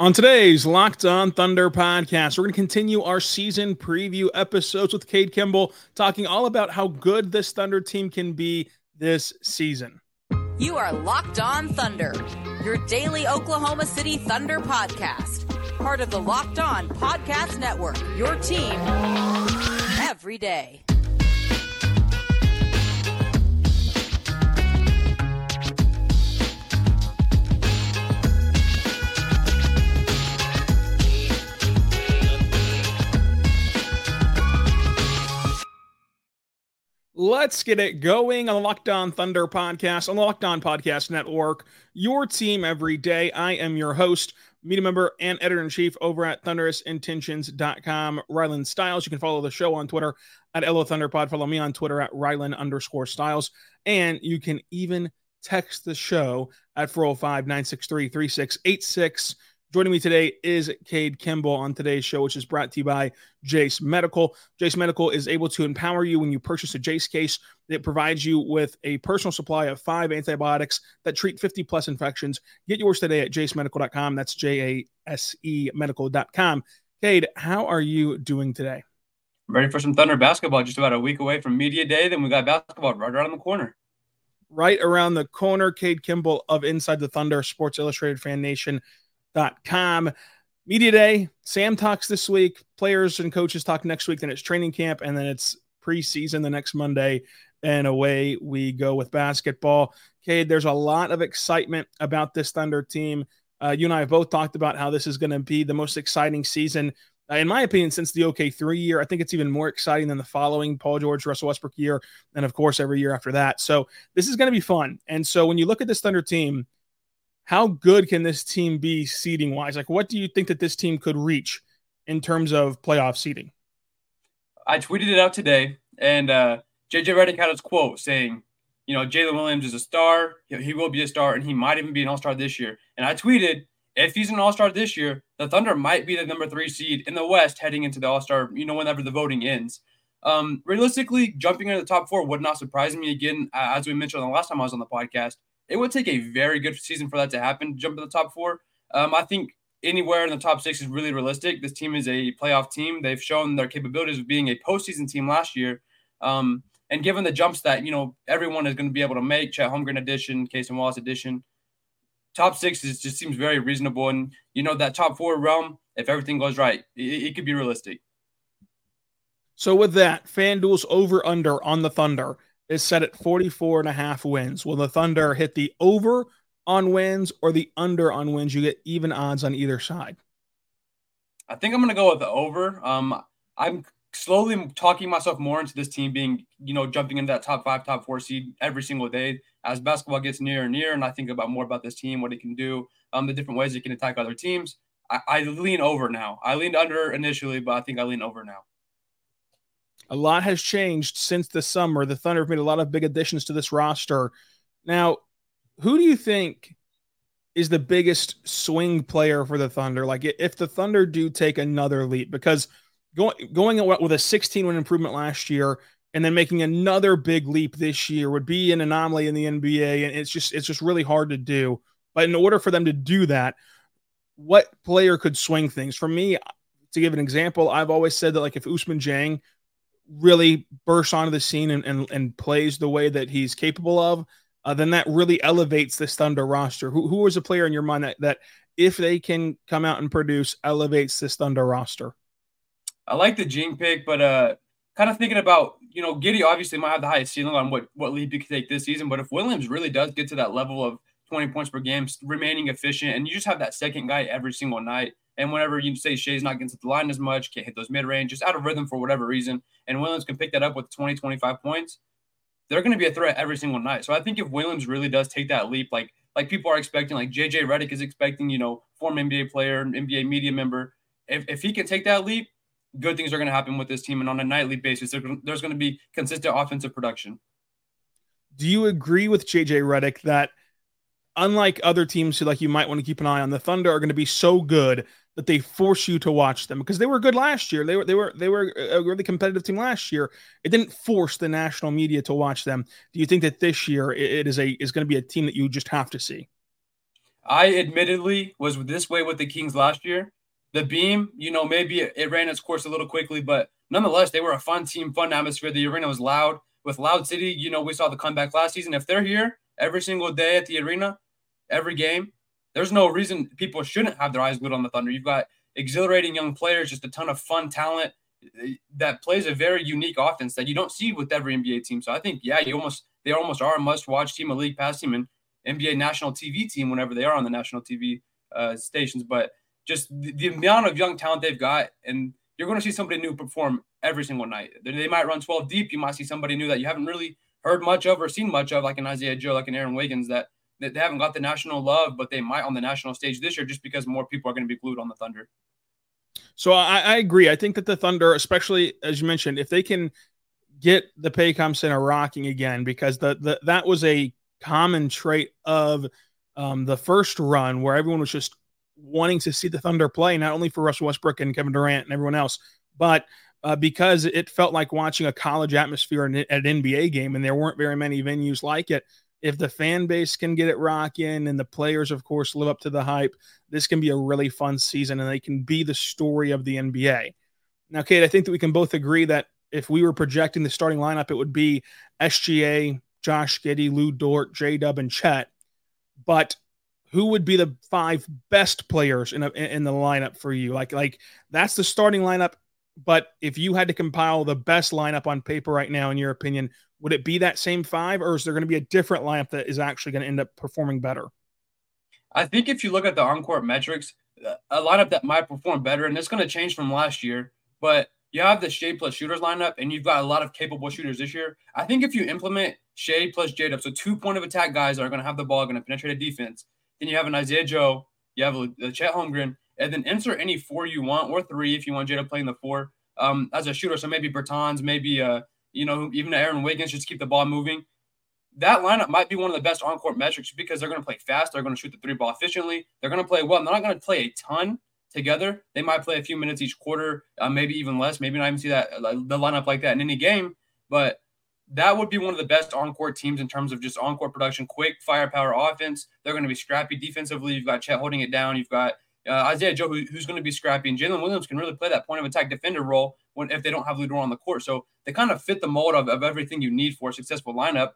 On today's Locked On Thunder podcast, we're going to continue our season preview episodes with Kade Kimble, talking all about how good this Thunder team can be this season. You are Locked On Thunder, your daily Oklahoma City Thunder podcast, part of the Locked On Podcast Network, your team every day. Let's get it going on the Locked On Thunder podcast on the Locked On Podcast Network. Your team every day. I am your host, media member, and editor in chief over at thunderousintentions.com, Rylan Stiles. You can follow the show on Twitter at LO Thunderpod. Follow me on Twitter at Rylan underscore Stiles. And you can even text the show at 405 963 3686. Joining me today is Kade Kimble on today's show, which is brought to you by Jase Medical. Jase Medical is able to empower you when you purchase a Jase case. It provides you with a personal supply of five antibiotics that treat 50 plus infections. Get yours today at jasemedical.com. That's J A S E medical.com. Kade, how are you doing today? Ready for some Thunder basketball. Just about a week away from Media Day. Then we got basketball right around the corner. Right around the corner, Kade Kimble of Inside the Thunder, Sports Illustrated Fan Nation com. Media day, Sam talks this week, players and coaches talk next week, then it's training camp, and then it's preseason the next Monday, and away we go with basketball. Kade, there's a lot of excitement about this Thunder team. Uh, you and I have both talked about how this is going to be the most exciting season, uh, in my opinion, since the OK3 year. I think it's even more exciting than the following Paul George, Russell Westbrook year, and of course, every year after that. So this is going to be fun. And so when you look at this Thunder team, how good can this team be seeding wise? Like, what do you think that this team could reach in terms of playoff seeding? I tweeted it out today, and uh, JJ Redick had his quote saying, you know, Jalen Williams is a star. He will be a star, and he might even be an all star this year. And I tweeted, if he's an all star this year, the Thunder might be the number three seed in the West heading into the all star, you know, whenever the voting ends. Um, realistically, jumping into the top four would not surprise me again, as we mentioned the last time I was on the podcast it would take a very good season for that to happen, jump to the top four. Um, I think anywhere in the top six is really realistic. This team is a playoff team. They've shown their capabilities of being a postseason team last year. Um, and given the jumps that, you know, everyone is going to be able to make, Chet Holmgren edition, Cason Wallace edition, top six is, just seems very reasonable. And, you know, that top four realm, if everything goes right, it, it could be realistic. So with that, FanDuel's over under on the Thunder is set at 44 and a half wins. Will the Thunder hit the over on wins or the under on wins? You get even odds on either side. I think I'm going to go with the over. Um, I'm slowly talking myself more into this team being, you know, jumping into that top five, top four seed every single day as basketball gets near and near. And I think about more about this team, what it can do, um, the different ways it can attack other teams. I, I lean over now. I leaned under initially, but I think I lean over now. A lot has changed since the summer. The Thunder have made a lot of big additions to this roster. Now, who do you think is the biggest swing player for the Thunder? Like, if the Thunder do take another leap, because going going with a 16 win improvement last year and then making another big leap this year would be an anomaly in the NBA, and it's just it's just really hard to do. But in order for them to do that, what player could swing things? For me, to give an example, I've always said that like if Ousmane Dieng really bursts onto the scene and, and, and plays the way that he's capable of, uh, then that really elevates this Thunder roster. Who, who is a player in your mind that, that if they can come out and produce, elevates this Thunder roster? I like the Dieng pick, but uh, kind of thinking about you know Giddey obviously might have the highest ceiling on what what lead he could take this season, but if Williams really does get to that level of 20 points per game, remaining efficient, and you just have that second guy every single night. And whenever you say Shai's not getting to the line as much, can't hit those mid range, just out of rhythm for whatever reason, and Williams can pick that up with 20, 25 points, they're going to be a threat every single night. So I think if Williams really does take that leap, like like people are expecting, like JJ Redick is expecting, you know, former NBA player, NBA media member, if, if he can take that leap, good things are going to happen with this team. And on a nightly basis, there's going to be consistent offensive production. Do you agree with JJ Redick that unlike other teams who like you might want to keep an eye on, the Thunder are going to be so good that they force you to watch them because they were good last year. They were they were they were a really competitive team last year. It didn't force the national media to watch them. Do you think that this year it is a is going to be a team that you just have to see? I admittedly was this way with the Kings last year the beam, you know, maybe it, it, ran its course a little quickly, but nonetheless, they were a fun team, fun atmosphere. The arena was loud. With Loud City, you know, we saw the comeback last season. If they're here every single day at the arena, every game, there's no reason people shouldn't have their eyes glued on the Thunder. You've got exhilarating young players, just a ton of fun talent eh, that plays a very unique offense that you don't see with every NBA team. So I think, yeah, you almost they almost are a must-watch team, a league pass team, and NBA national TV team whenever they are on the national TV uh, stations. But just the, the, amount of young talent they've got, and you're going to see somebody new perform every single night. They, they, might run 12 deep. You might see somebody new that you haven't really heard much of or seen much of, like an Isaiah Joe, like an Aaron Wiggins, that, that they haven't got the national love, but they might on the national stage this year just because more people are going to be glued on the Thunder. So I, I agree. I think that the Thunder, especially as you mentioned, if they can get the Paycom Center rocking again, because the, the that was a common trait of um, the first run where everyone was just wanting to see the Thunder play, not only for Russell Westbrook and Kevin Durant and everyone else, but uh, because it felt like watching a college atmosphere at an NBA game, and there weren't very many venues like it. If the fan base can get it rocking and the players, of course, live up to the hype, this can be a really fun season and they can be the story of the NBA. Now, Kade, I think that we can both agree that if we were projecting the starting lineup, it would be SGA, Josh Giddey, Lu Dort, J Dub, and Chet. But who would be the five best players in a, in the lineup for you? Like like that's the starting lineup. But if you had to compile the best lineup on paper right now, in your opinion, would it be that same five, or is there going to be a different lineup that is actually going to end up performing better? I think if you look at the on-court metrics, a lineup that might perform better, and it's going to change from last year, but you have the Shai plus shooters lineup, and you've got a lot of capable shooters this year. I think if you implement Shai plus J so two point of attack guys are going to have the ball, going to penetrate a defense, then you have an Isaiah Joe, you have a, Chet Holmgren, and then insert any four you want or three if you want Jay to play in the four um, as a shooter. So maybe Bertans, maybe uh, you know even Aaron Wiggins just keep the ball moving. That lineup might be one of the best on-court metrics because they're going to play fast. They're going to shoot the three ball efficiently. They're going to play well. They're not going to play a ton together. They might play a few minutes each quarter, uh, maybe even less. Maybe not even see that the lineup like that in any game. But that would be one of the best on-court teams in terms of just on-court production, quick firepower offense. They're going to be scrappy defensively. You've got Chet holding it down. You've got uh, Isaiah Joe, who, who's going to be scrappy, and Jalen Williams can really play that point of attack defender role when if they don't have Lu Dort on the court. So they kind of fit the mold of, of everything you need for a successful lineup,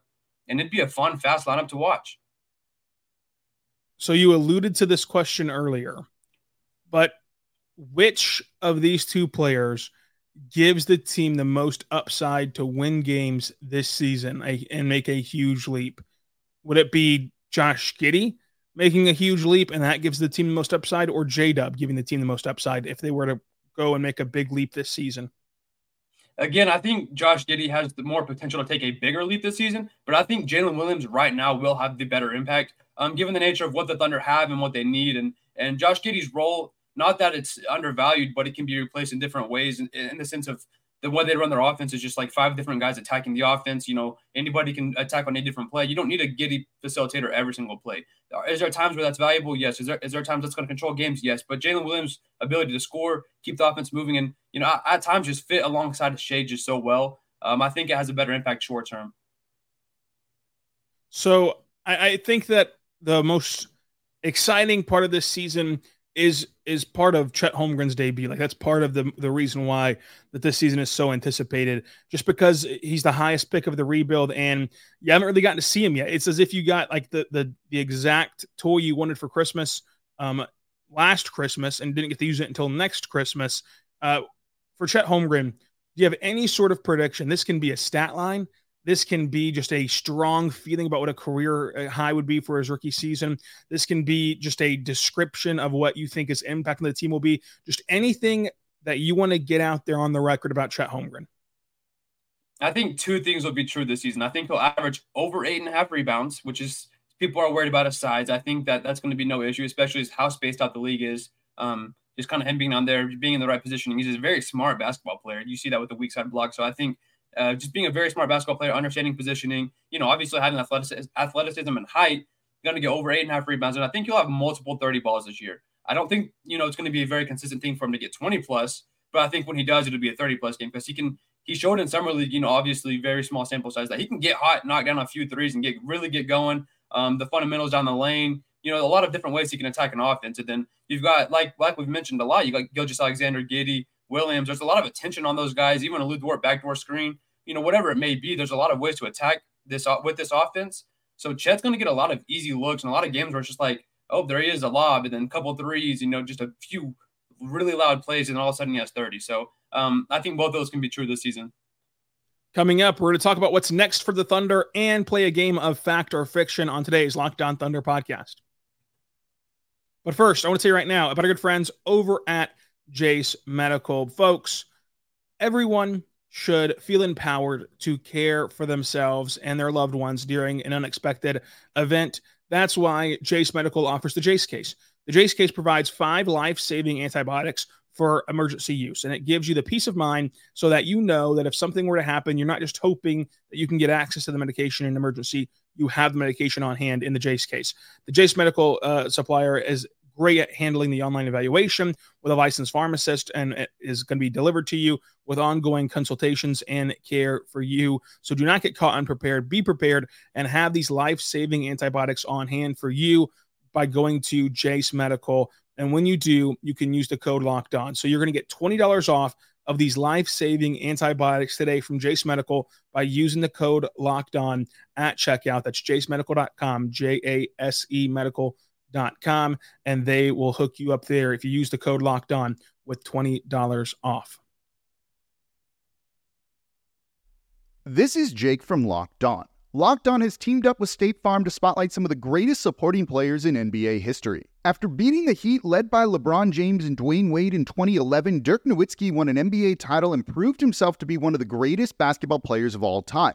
and it'd be a fun, fast lineup to watch. So you alluded to this question earlier, but which of these two players gives the team the most upside to win games this season and make a huge leap? Would it be Josh Giddey making a huge leap and that gives the team the most upside, or J Dub giving the team the most upside if they were to go and make a big leap this season? Again, I think Josh Giddey has the more potential to take a bigger leap this season, but I think Jalen Williams right now will have the better impact, um, given the nature of what the Thunder have and what they need, and and Josh Giddey's role not that it's undervalued, but it can be replaced in different ways in, in the sense of the way they run their offense is just like five different guys attacking the offense. You know, anybody can attack on a different play. You don't need a Giddey facilitator every single play. Is there times where that's valuable? Yes. Is there is there times that's going to control games? Yes. But Jalen Williams' ability to score, keep the offense moving, and you know, at, times just fit alongside Shai just so well. Um, I think it has a better impact short term. So I, I think that the most exciting part of this season is is part of Chet Holmgren's debut. Like that's part of the the reason why that this season is so anticipated. Just because he's the highest pick of the rebuild, and you haven't really gotten to see him yet. It's as if you got like the the the exact toy you wanted for Christmas um, last Christmas and didn't get to use it until next Christmas. Uh, for Chet Holmgren, do you have any sort of prediction? This can be a stat line. This can be just a strong feeling about what a career uh, high would be for his rookie season. This can be just a description of what you think his impact on the team will be. Just anything that you want to get out there on the record about Chet Holmgren. I think two things will be true this season. I think he'll average over eight and a half rebounds, which is people are worried about his size. I think that that's going to be no issue, especially as how spaced out the league is. Um, just kind of him being on there, being in the right position. He's a very smart basketball player. You see that with the weak side block. So I think uh, just being a very smart basketball player, understanding positioning, you know, obviously having athleticism, athleticism and height, going to get over eight and a half rebounds. And I think he'll have multiple 30 balls this year. I don't think, you know, it's going to be a very consistent thing for him to get 20 plus, but I think when he does, it'll be a 30 plus game because he can, he showed in summer league, you know, obviously very small sample size that he can get hot, knock down a few threes and get really get going. Um, the fundamentals down the lane, you know, a lot of different ways he can attack an offense. And then you've got, like, like we've mentioned a lot, you got Gilgeous-Alexander, Giddey, Williams. There's a lot of attention on those guys, even a Lu Dort backdoor screen you know, whatever it may be, there's a lot of ways to attack this with this offense. So Chet's going to get a lot of easy looks and a lot of games where it's just like, oh, there he is, a lob, and then a couple threes, you know, just a few really loud plays, and all of a sudden he has 30. So um, I think both those can be true this season. Coming up, we're going to talk about what's next for the Thunder and play a game of fact or fiction on today's Locked On Thunder podcast. But first, I want to tell you right now about our good friends over at Jase Medical. Folks, everyone should feel empowered to care for themselves and their loved ones during an unexpected event. That's why Jase Medical offers the Jase case. The Jase case provides five life saving antibiotics for emergency use, and it gives you the peace of mind so that you know that if something were to happen, you're not just hoping that you can get access to the medication in an emergency. You have the medication on hand in the Jase case. The Jase Medical uh, supplier is great at handling the online evaluation with a licensed pharmacist and it is going to be delivered to you with ongoing consultations and care for you. So do not get caught unprepared. Be prepared and have these life saving antibiotics on hand for you by going to Jase Medical. And when you do, you can use the code locked on. So you're going to get $20 off of these life saving antibiotics today from Jase Medical by using the code locked on at checkout. That's jasemedical.com, J A S E medical.com com and they will hook you up there if you use the code locked on with $20 off. This is Jake from Locked On. Locked On has teamed up with State Farm to spotlight some of the greatest supporting players in NBA history. After beating the Heat led by LeBron James and Dwyane Wade in 2011, Dirk Nowitzki won an NBA title and proved himself to be one of the greatest basketball players of all time.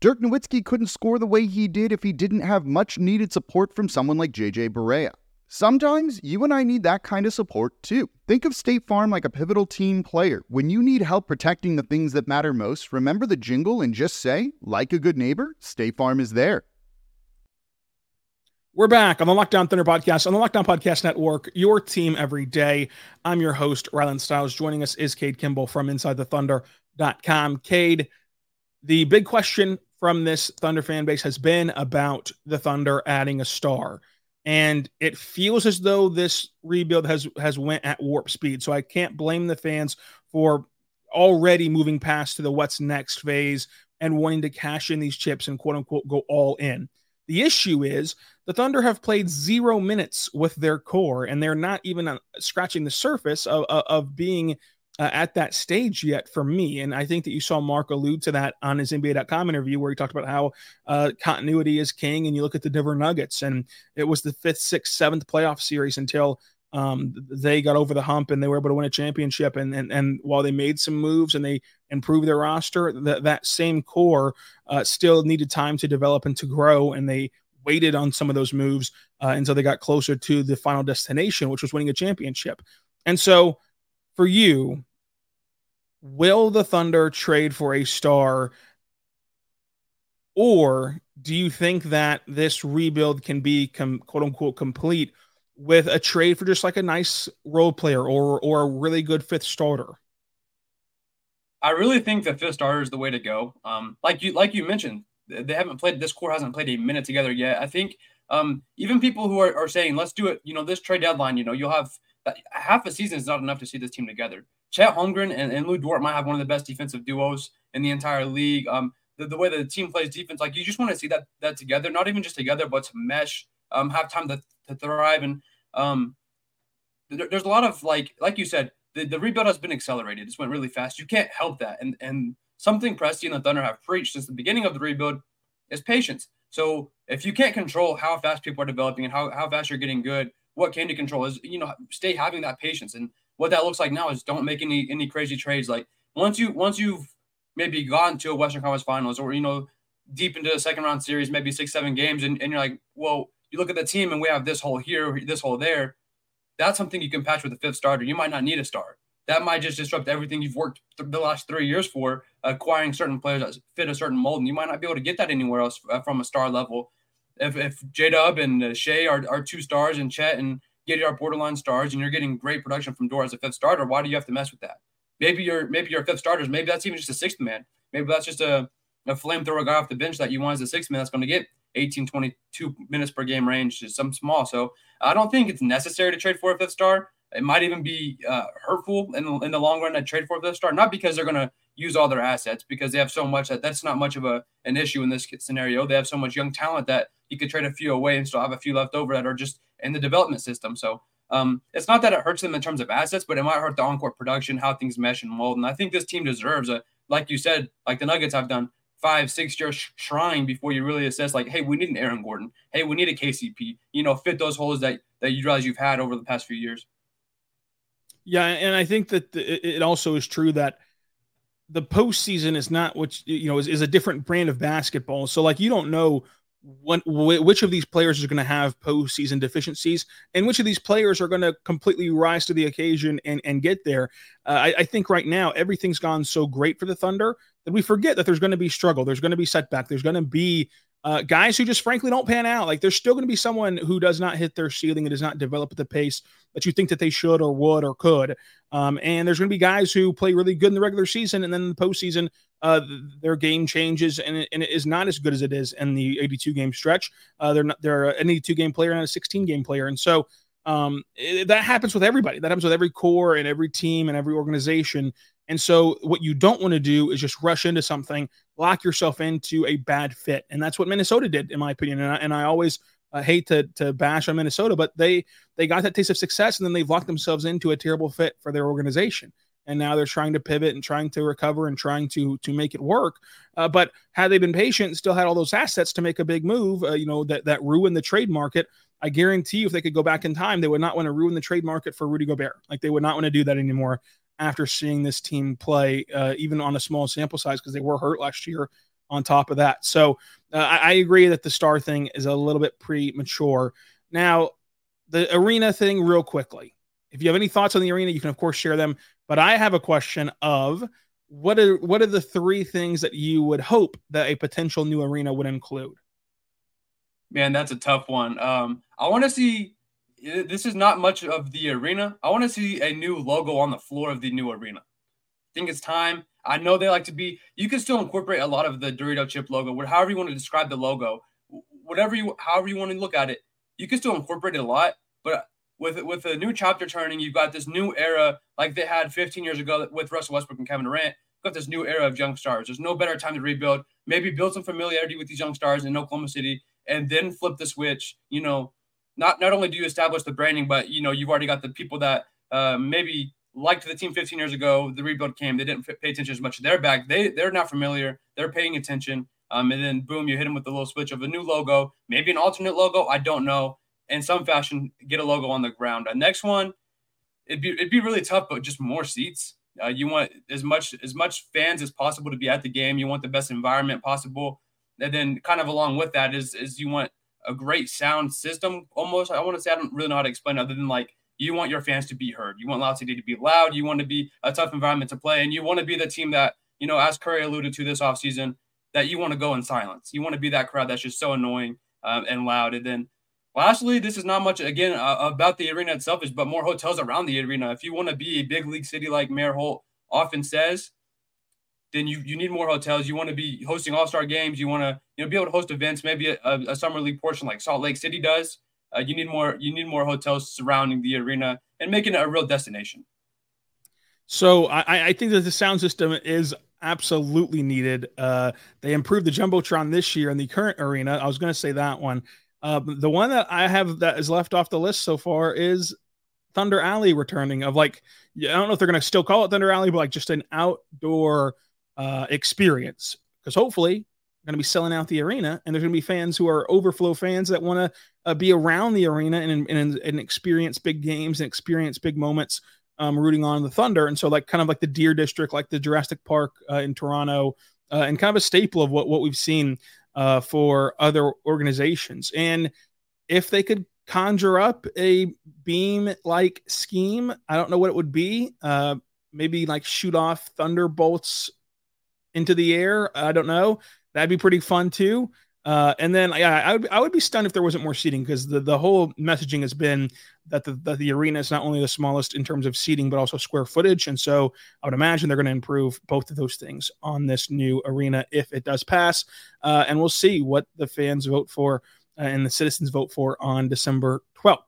Dirk Nowitzki couldn't score the way he did if he didn't have much needed support from someone like JJ Barea. Sometimes you and I need that kind of support too. Think of State Farm like a pivotal team player. When you need help protecting the things that matter most, remember the jingle and just say, like a good neighbor, State Farm is there. We're back on the Locked On Thunder podcast on the Locked On Podcast Network, your team every day. I'm your host, Rylan Stiles. Joining us is Kade Kimble from InsideTheThunder.com. Kade, the big question from this Thunder fan base has been about the Thunder adding a star. And it feels as though this rebuild has has went at warp speed. So I can't blame the fans for already moving past to the what's next phase and wanting to cash in these chips and quote unquote go all in. The issue is the Thunder have played zero minutes with their core, and they're not even uh, scratching the surface of, of, of being uh, at that stage yet for me. And I think that you saw Mark allude to that on his NBA.com interview where he talked about how uh, continuity is king. And you look at the Denver Nuggets, and it was the fifth, sixth, seventh playoff series until um, they got over the hump and they were able to win a championship. And and, and while they made some moves and they improved their roster, that that same core uh, still needed time to develop and to grow. And they waited on some of those moves uh, until they got closer to the final destination, which was winning a championship. And so for you, will the Thunder trade for a star? Or do you think that this rebuild can be com- quote unquote complete with a trade for just like a nice role player or or a really good fifth starter? I really think the fifth starter is the way to go. Um, like you like you mentioned, they haven't played. This core hasn't played a minute together yet. I think um, even people who are, are saying let's do it, you know, this trade deadline, you know, you'll have half a season is not enough to see this team together. Chet Holmgren and, and Lu Dort might have one of the best defensive duos in the entire league. Um, the, the way the team plays defense, like you just want to see that that together, not even just together, but to mesh, um, have time to, to thrive. And um, there, there's a lot of like, like you said, the, the rebuild has been accelerated. It's went really fast. You can't help that. And and something Presti and the Thunder have preached since the beginning of the rebuild is patience. So if you can't control how fast people are developing and how, how fast you're getting good, what can you control is you know stay having that patience. And what that looks like now is don't make any any crazy trades. Like once you once you've maybe gone to a Western Conference Finals or you know deep into a second round series, maybe six seven games, and, and you're like, well, you look at the team and we have this hole here, this hole there that's something you can patch with a fifth starter. You might not need a star. That might just disrupt everything you've worked th- the last three years for, acquiring certain players that fit a certain mold. And you might not be able to get that anywhere else uh, from a star level. If, if J Dub and uh, Shai are, are two stars and Chet and Giddey are borderline stars and you're getting great production from Dort as a fifth starter, why do you have to mess with that? Maybe you're maybe your fifth starters, maybe that's even just a sixth man. Maybe that's just a, a flamethrower guy off the bench that you want as a sixth man that's going to get 18, 22 minutes per game range is some small. So I don't think it's necessary to trade for a fifth star. It might even be uh, hurtful in the, in the long run to trade for a fifth star, not because they're going to use all their assets, because they have so much that that's not much of a an issue in this scenario. They have so much young talent that you could trade a few away and still have a few left over that are just in the development system. So um, it's not that it hurts them in terms of assets, but it might hurt the on-court production, how things mesh and mold. And I think this team deserves a, like you said, like the Nuggets have done, five, six year shrine before you really assess like, hey, we need an Aaron Gordon. Hey, we need a KCP. You know, fit those holes that that you realize you've had over the past few years. Yeah, and I think that it also is true that the postseason is not what you know is, is a different brand of basketball. So like you don't know when, which of these players is going to have postseason deficiencies and which of these players are going to completely rise to the occasion and, and get there. Uh, I, I, think right now everything's gone so great for the Thunder that we forget that there's going to be struggle, there's going to be setback, there's going to be uh, guys who just frankly don't pan out. Like there's still going to be someone who does not hit their ceiling and does not develop at the pace that you think that they should or would or could. Um, and there's going to be guys who play really good in the regular season and then in the postseason, uh, their game changes and it, and it is not as good as it is in the 82 game stretch. Uh, they're not they're an 82 game player and a 16 game player, and so um, it, that happens with everybody. That happens with every core and every team and every organization. And so, what you don't want to do is just rush into something, lock yourself into a bad fit, and that's what Minnesota did, in my opinion. And I, and I always uh, hate to to bash on Minnesota, but they they got that taste of success, and then they've locked themselves into a terrible fit for their organization and now they're trying to pivot and trying to recover and trying to to make it work. Uh, but had they been patient, still had all those assets to make a big move, uh, you know that that ruined the trade market. I guarantee you, if they could go back in time, they would not want to ruin the trade market for Rudy Gobert. Like they would not want to do that anymore after seeing this team play, uh, even on a small sample size, because they were hurt last year. On top of that, so uh, I, I agree that the star thing is a little bit premature. Now, the arena thing, real quickly. If you have any thoughts on the arena, you can of course share them. But I have a question of what are what are the three things that you would hope that a potential new arena would include? Man, that's a tough one. Um, I want to see. This is not much of the arena. I want to see a new logo on the floor of the new arena. I think it's time. I know they like to be. You can still incorporate a lot of the Dorito chip logo, however you want to describe the logo, whatever you, however you want to look at it. You can still incorporate it a lot, but with with a new chapter turning, you've got this new era like they had 15 years ago with Russell Westbrook and Kevin Durant. You've got this new era of young stars. There's no better time to rebuild. Maybe build some familiarity with these young stars in Oklahoma City, and then flip the switch. You know, not not only do you establish the branding, but you know you've already got the people that uh, maybe liked the team 15 years ago. The rebuild came. They didn't pay attention as much. They're back. They they're not familiar. They're paying attention. Um, and then boom, you hit them with the little switch of a new logo, maybe an alternate logo. I don't know in some fashion get a logo on the ground. Uh, next one, it'd be it'd be really tough, but just more seats. Uh, you want as much as much fans as possible to be at the game. You want the best environment possible, and then kind of along with that is is you want a great sound system. Almost, I want to say I don't really know how to explain other than like you want your fans to be heard. You want Loud City to be loud. You want to be a tough environment to play, and you want to be the team that you know, as Curry alluded to this offseason, that you want to go in silence. You want to be that crowd that's just so annoying um, and loud, and then Lastly, this is not much again uh, about the arena itself, is but more hotels around the arena. If you want to be a big league city like Mayor Holt often says, then you, you need more hotels. You want to be hosting all star games. You want to you know be able to host events, maybe a, a, summer league portion like Salt Lake City does. Uh, you need more you need more hotels surrounding the arena and making it a real destination. So I, I think that the sound system is absolutely needed. Uh, they improved the jumbotron this year in the current arena. I was going to say that one. Uh, the one that I have that is left off the list so far is Thunder Alley returning. Of like, I don't know if they're going to still call it Thunder Alley, but like just an outdoor uh, experience. Because hopefully, going to be selling out the arena, and there's going to be fans who are overflow fans that want to uh, be around the arena and, and, and experience big games and experience big moments, um, rooting on the Thunder. And so, like, kind of like the Deer District, like the Jurassic Park uh, in Toronto, uh, and kind of a staple of what what we've seen uh, for other organizations. And if they could conjure up a beam like scheme, I don't know what it would be. Uh, maybe like shoot off thunderbolts into the air. I don't know. That'd be pretty fun too. Uh, and then, yeah, I would, I would be stunned if there wasn't more seating because the, the whole messaging has been that the, that the arena is not only the smallest in terms of seating, but also square footage. And so I would imagine they're going to improve both of those things on this new arena if it does pass. Uh, and we'll see what the fans vote for uh, and the citizens vote for on December 12th.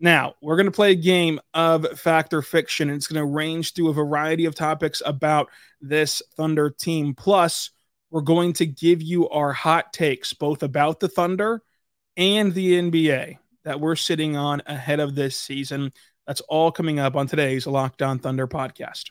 Now, we're going to play a game of fact or fiction. And it's going to range through a variety of topics about this Thunder team. Plus, we're going to give you our hot takes, both about the Thunder and the NBA that we're sitting on ahead of this season. That's all coming up on today's Locked On Thunder podcast.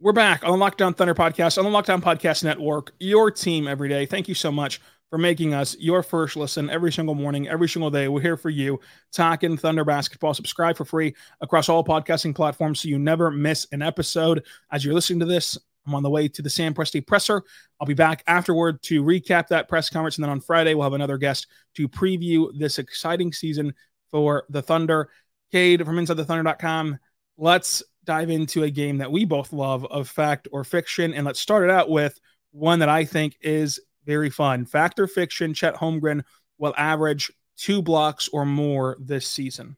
We're back on the Locked On Thunder podcast on the Locked On Podcast Network, your team every day. Thank you so much for making us your first listen every single morning, every single day. We're here for you, talking Thunder basketball. Subscribe for free across all podcasting platforms so you never miss an episode. As you're listening to this, I'm on the way to the Sam Presti presser. I'll be back afterward to recap that press conference. And then on Friday, we'll have another guest to preview this exciting season for the Thunder. Kade from InsideTheThunder.com. Let's dive into a game that we both love of fact or fiction. And let's start it out with one that I think is very fun. Fact or fiction, Chet Holmgren will average two blocks or more this season.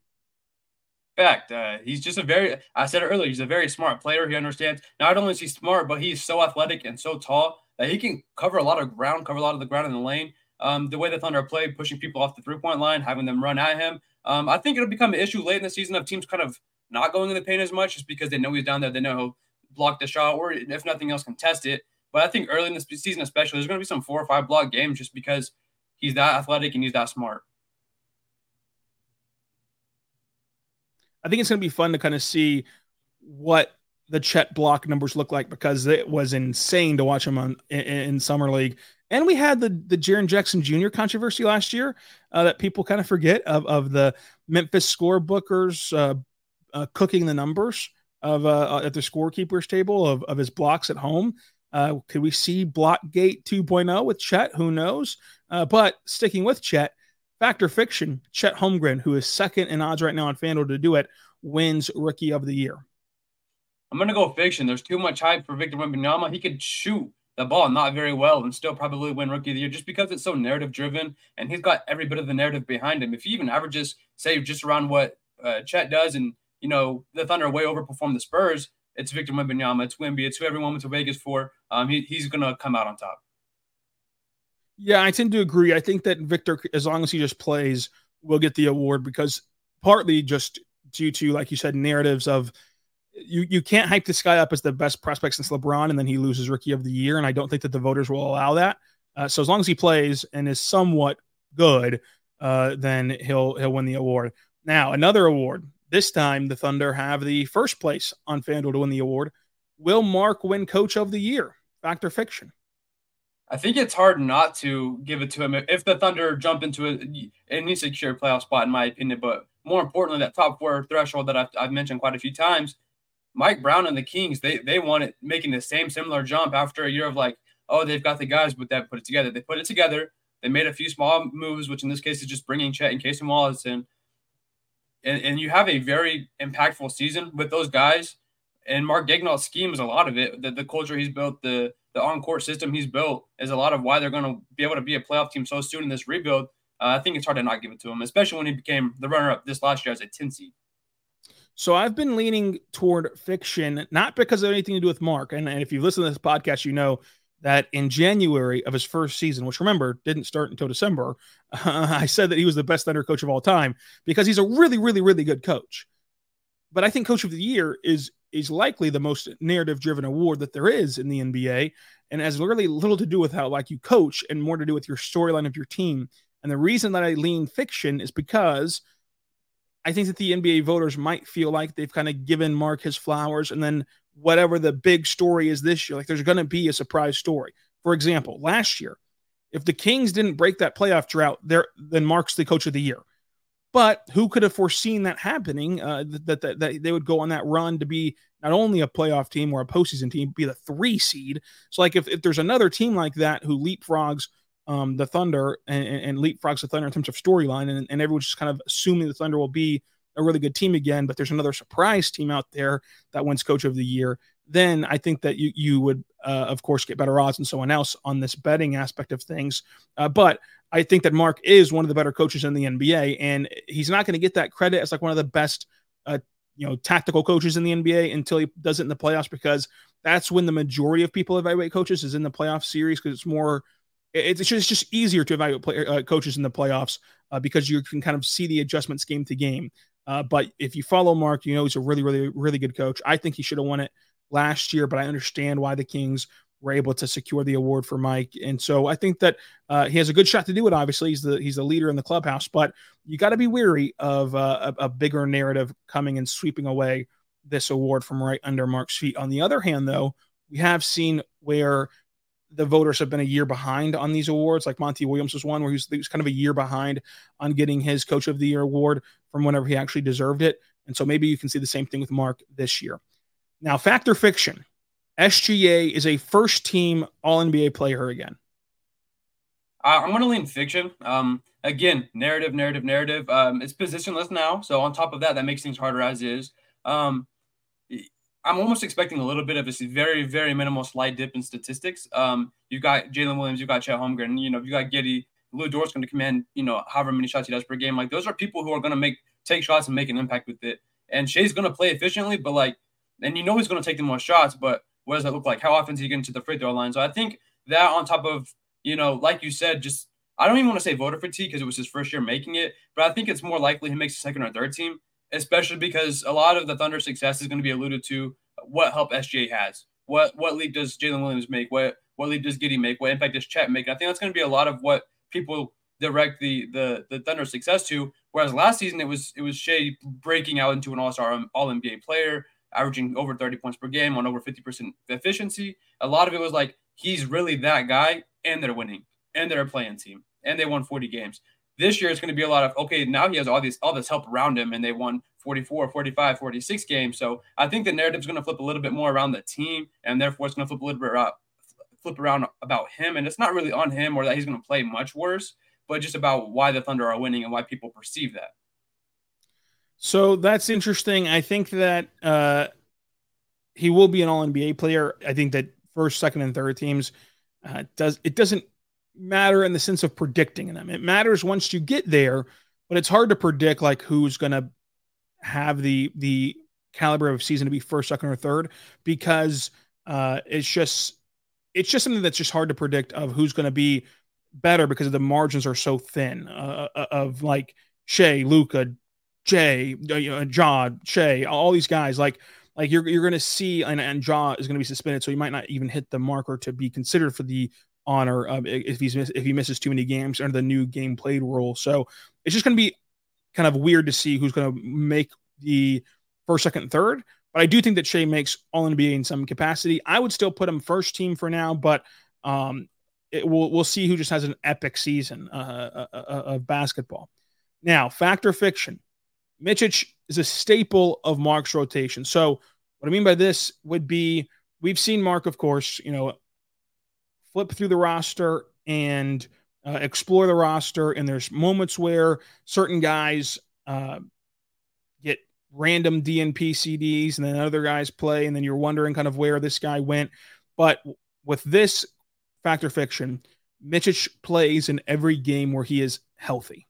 Fact. Uh, he's just a very, I said it earlier, he's a very smart player. He understands not only is he smart, but he's so athletic and so tall that he can cover a lot of ground, cover a lot of the ground in the lane. Um, the way the Thunder play, pushing people off the three point line, having them run at him. Um, I think it'll become an issue late in the season of teams kind of not going in the paint as much just because they know he's down there. They know he'll block the shot or, if nothing else, contest it. But I think early in the season, especially, there's going to be some four or five block games just because he's that athletic and he's that smart. I think it's going to be fun to kind of see what the Chet block numbers look like because it was insane to watch him on in, in summer league. And we had the the Jaren Jackson Jr. controversy last year uh, that people kind of forget of of the Memphis score bookers uh, uh, cooking the numbers of uh, uh, at the scorekeepers table of, of his blocks at home. Uh, could we see Blockgate 2.0 with Chet? Who knows? Uh, but sticking with Chet, factor fiction, Chet Holmgren, who is second in odds right now on FanDuel to do it, wins Rookie of the Year. I'm gonna go fiction. There's too much hype for Victor Wembanyama. He could shoot the ball not very well and still probably win Rookie of the Year just because it's so narrative driven and he's got every bit of the narrative behind him. If he even averages, say, just around what uh, Chet does and you know, the Thunder way overperformed the Spurs, it's Victor Wembanyama, it's Wemby, it's who everyone went to Vegas for. Um, he, he's going to come out on top. Yeah, I tend to agree. I think that Victor, as long as he just plays, will get the award because partly just due to, like you said, narratives of you you can't hype this guy up as the best prospect since LeBron, and then he loses Rookie of the Year, and I don't think that the voters will allow that. Uh, so as long as he plays and is somewhat good, uh, then he'll he'll win the award. Now another award this time, the Thunder have the first place on FanDuel to win the award. Will Mark win Coach of the Year? Fact or fiction? I think it's hard not to give it to him if the Thunder jump into it. It needs to secure playoff spot, in my opinion. But more importantly, that top four threshold that I've, I've mentioned quite a few times, Mike Brown and the Kings, they they wanted making the same similar jump after a year of like, oh, they've got the guys, but they put it together. They put it together. They made a few small moves, which in this case is just bringing Chet and Cason Wallace in. And, and you have a very impactful season with those guys. And Mark Daigneault's scheme is a lot of it. The, the culture he's built, the the on court system he's built is a lot of why they're going to be able to be a playoff team so soon in this rebuild. Uh, I think it's hard to not give it to him, especially when he became the runner up this last year as a 10 seed. So I've been leaning toward fiction, not because of anything to do with Mark. And, and if you listen to this podcast, you know that in January of his first season, which remember didn't start until December, uh, I said that he was the best Thunder coach of all time because he's a really, really, really good coach. But I think Coach of the Year is is likely the most narrative driven award that there is in the NBA and has really little to do with how like you coach and more to do with your storyline of your team. And the reason that I lean fiction is because I think that the NBA voters might feel like they've kind of given Mark his flowers and then whatever the big story is this year, like there's going to be a surprise story. For example, last year, if the Kings didn't break that playoff drought, there then Mark's the coach of the year. But who could have foreseen that happening? Uh, that, that, that they would go on that run to be not only a playoff team or a postseason team, be the three seed. So, like if, if there's another team like that who leapfrogs um, the Thunder and, and, leapfrogs the Thunder in terms of storyline, and, and everyone's just kind of assuming the Thunder will be a really good team again, but there's another surprise team out there that wins Coach of the Year. Then I think that you you would uh, of course get better odds than someone else on this betting aspect of things. Uh, but I think that Mark is one of the better coaches in the NBA, and he's not going to get that credit as like one of the best, uh, you know, tactical coaches in the NBA until he does it in the playoffs because that's when the majority of people evaluate coaches is in the playoff series because it's more. It's just, it's just easier to evaluate uh, coaches in the playoffs uh, because you can kind of see the adjustments game to game. Uh, but if you follow Mark, you know he's a really, really, really good coach. I think he should have won it last year, but I understand why the Kings were able to secure the award for Mike. And so I think that uh, he has a good shot to do it. Obviously, he's the he's the leader in the clubhouse, but you got to be weary of uh, a, a, bigger narrative coming and sweeping away this award from right under Mark's feet. On the other hand, though, we have seen where the voters have been a year behind on these awards. Like Monty Williams was one where he was, he was kind of a year behind on getting his Coach of the Year award from whenever he actually deserved it. And so maybe you can see the same thing with Mark this year. Now, fact or fiction? SGA is a first team All NBA player again. Uh, I'm going to lean fiction. Um, again, narrative, narrative, narrative. Um, it's positionless now. So, on top of that, that makes things harder as is. Um, I'm almost expecting a little bit of a very, very minimal slight dip in statistics. Um, you've got Jalen Williams, you've got Chet Holmgren, you know, you got Giddey. Lu Dort's going to command, you know, however many shots he does per game. Like those are people who are going to make take shots and make an impact with it. And Shai's going to play efficiently, but like, and you know he's going to take the most shots, but what does that look like? How often is he getting to the free throw line? So I think that on top of, you know, like you said, just I don't even want to say voter fatigue because it was his first year making it, but I think it's more likely he makes a second or third team, especially because a lot of the Thunder success is going to be alluded to what help SGA has. What what leap does Jalen Williams make? What what leap does Giddey make? What impact does Chet make? I think that's going to be a lot of what people direct the the the Thunder success to. Whereas last season it was it was Shai breaking out into an All Star um, All NBA player averaging over 30 points per game on over 50% efficiency. A lot of it was like he's really that guy, and they're winning, and they're a playing team, and they won 40 games. This year it's going to be a lot of okay, now he has all these all this help around him, and they won 44, 45, 46 games. So I think the narrative's going to flip a little bit more around the team, and therefore it's going to flip a little bit around, flip around about him. And it's not really on him or that he's going to play much worse, but just about why the Thunder are winning and why people perceive that. So that's interesting. I think that uh, he will be an All NBA player. I think that first, second, and third teams uh, does it doesn't matter in the sense of predicting them. It matters once you get there, but it's hard to predict like who's going to have the the caliber of season to be first, second, or third because uh, it's just it's just something that's just hard to predict of who's going to be better because the margins are so thin uh, uh, of like Shai, Luka, Jay, uh, you know, all these guys, like like you're you're going to see, and, and Ja is going to be suspended, so he might not even hit the marker to be considered for the honor of if he's if he misses too many games under the new game played rule. So it's just going to be kind of weird to see who's going to make the first, second, third. But I do think that Shai makes All NBA in some capacity. I would still put him first team for now, but um, it, we'll we'll see who just has an epic season uh, uh, uh, of basketball. Now, fact or fiction? Micic is a staple of Mark's rotation. So what I mean by this would be we've seen Mark, of course, you know, flip through the roster and uh, explore the roster. And there's moments where certain guys uh, random DNP CDs and then other guys play, and then you're wondering kind of where this guy went. But with this factor fiction, Micic plays in every game where he is healthy.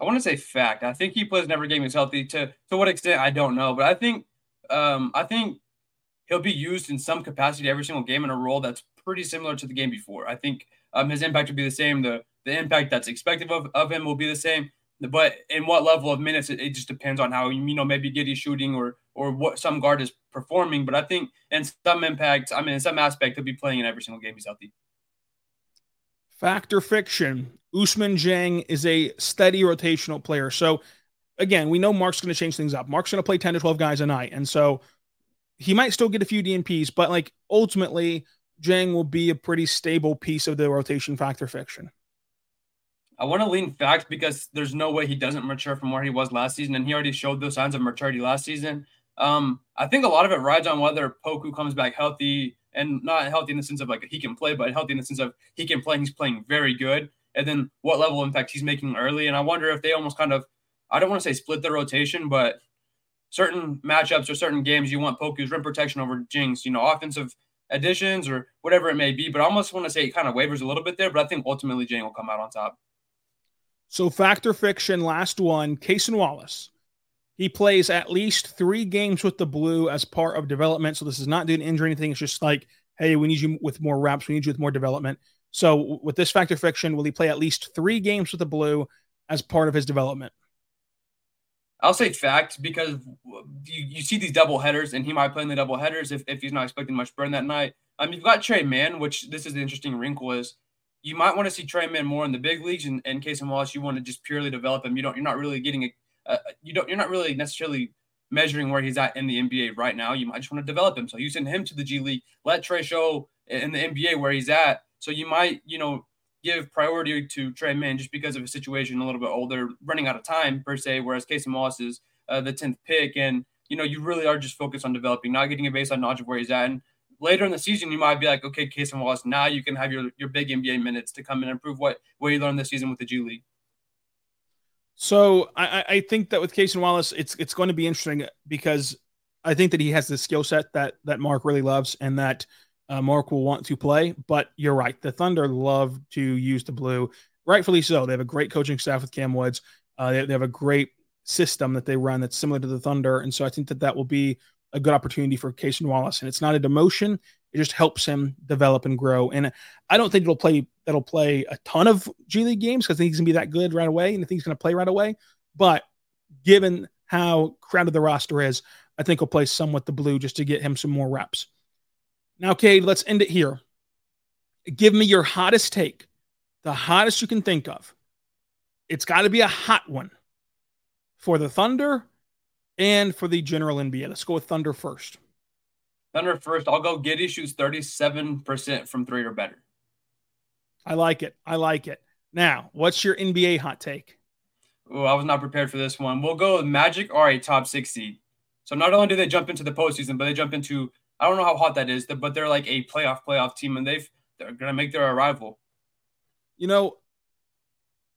I want to say fact. I think he plays in every game he's healthy. To to what extent I don't know, but I think um, I think he'll be used in some capacity every single game in a role that's pretty similar to the game before. I think um, his impact will be the same. The the impact that's expected of, of him will be the same. But in what level of minutes, it, it just depends on how you know maybe Giddey's shooting or or what some guard is performing. But I think in some impact, I mean in some aspect, he'll be playing in every single game he's healthy. Factor fiction. Ousmane Dieng is a steady rotational player. So again, we know Mark's going to change things up. Mark's going to play 10 to 12 guys a night. And so he might still get a few DNPs, but like ultimately, Dieng will be a pretty stable piece of the rotation factor fiction. I want to lean facts because there's no way he doesn't mature from where he was last season, and he already showed those signs of maturity last season. Um, I think a lot of it rides on whether Poku comes back healthy and not healthy in the sense of like he can play, but healthy in the sense of he can play. And he's playing very good, and then what level impact he's making early. And I wonder if they almost kind of, I don't want to say split the rotation, but certain matchups or certain games you want Poku's rim protection over Dieng's, you know, offensive additions or whatever it may be. But I almost want to say it kind of wavers a little bit there, but I think ultimately Dieng will come out on top. So factor fiction, last one, Cason Wallace. He plays at least three games with the blue as part of development. So this is not due to injury or anything. It's just like, hey, we need you with more reps. We need you with more development. So with this factor fiction, will he play at least three games with the blue as part of his development? I'll say fact because you, you see these double headers, and he might play in the double headers if, if he's not expecting much burn that night. Um, you've got Tre Mann, which this is the interesting wrinkle is you might want to see Tre Mann more in the big leagues, and in Cason Wallace, you want to just purely develop him. You don't, you're not really getting a, uh, you don't, you're not really necessarily measuring where he's at in the NBA right now. You might just want to develop him. So you send him to the G League, let Tre show in the NBA where he's at. So you might, you know, give priority to Tre Mann just because of his situation, a little bit older, running out of time per se. Whereas Cason Wallace is uh, the tenth pick, and you know, you really are just focused on developing, not getting a base baseline knowledge of where he's at. And later in the season, you might be like, okay, Cason Wallace, now you can have your, your big NBA minutes to come in and improve what, what you learned this season with the G League. So I, I think that with Cason Wallace, it's it's going to be interesting because I think that he has the skill set that that Mark really loves and that uh, Mark will want to play. But you're right, the Thunder love to use the blue, rightfully so. They have a great coaching staff with Cam Woods. Uh, they, they have a great system that they run that's similar to the Thunder, and so I think that that will be a good opportunity for Cason Wallace. And it's not a demotion; it just helps him develop and grow. And I don't think it'll play that'll play a ton of G League games because I think he's gonna be that good right away, and I think he's gonna play right away. But given how crowded the roster is, I think he'll play somewhat the blue just to get him some more reps. Now, Kade, let's end it here. Give me your hottest take, the hottest you can think of. It's got to be a hot one for the Thunder and for the general NBA. Let's go with Thunder first. Thunder first. I'll go Giddey shoots 37% from three or better. I like it. I like it. Now, what's your NBA hot take? Oh, I was not prepared for this one. We'll go with Magic are a top six seed. So not only do they jump into the postseason, but they jump into I don't know how hot that is, but they're like a playoff playoff team, and they've they're gonna make their arrival. You know,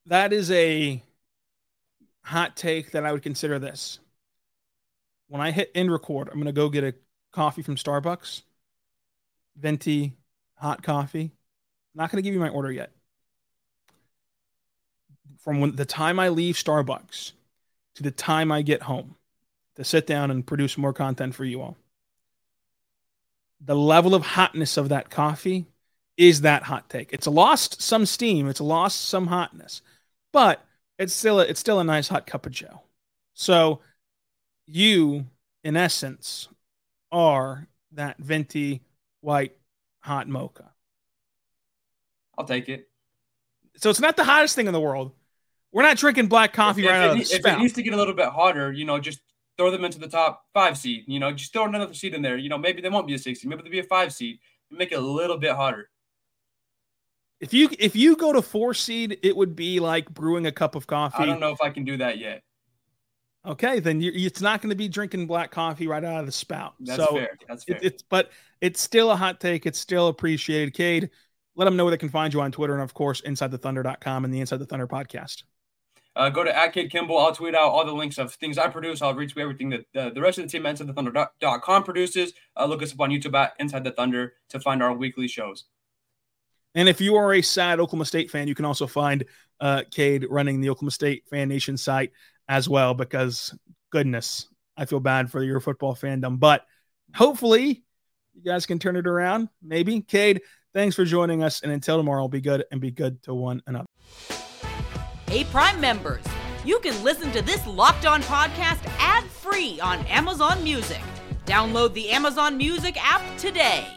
that is a hot take that I would consider this. When I hit end record, I'm gonna go get a coffee from Starbucks, venti hot coffee. I'm not gonna give you my order yet. From when the time I leave Starbucks to the time I get home to sit down and produce more content for you all the level of hotness of that coffee is that hot take. It's lost some steam, it's lost some hotness, but it's still a, it's still a nice hot cup of joe. So you, in essence, are that venti white hot mocha. I'll take it. So it's not the hottest thing in the world. We're not drinking black coffee if, right if out it, of the if spout. it needs to get a little bit hotter, you know, just throw them into the top five seed. You know, just throw another seed in there. You know, maybe they won't be a six seed, maybe they'll be a five seed. Make it a little bit hotter. If you if you go to four seed, it would be like brewing a cup of coffee. I don't know if I can do that yet. Okay, then you, it's not going to be drinking black coffee right out of the spout. That's so fair. That's fair. It, it's but it's still a hot take. It's still appreciated. Kade, let them know where they can find you on Twitter and of course InsideTheThunder.com and the Inside the Thunder podcast. Uh, go to at Kade Kimble. I'll tweet out all the links of things I produce. I'll retweet everything that uh, the rest of the team at InsideTheThunder.com produces. Uh, look us up on YouTube at Inside the Thunder to find our weekly shows. And if you are a sad Oklahoma State fan, you can also find uh, Kade running the Oklahoma State Fan Nation site as well. Because goodness, I feel bad for your football fandom, but hopefully you guys can turn it around. Maybe Kade. Thanks for joining us, and until tomorrow, be good and be good to one another. Hey, Prime members, you can listen to this locked on podcast ad free on Amazon Music. Download the Amazon Music app today.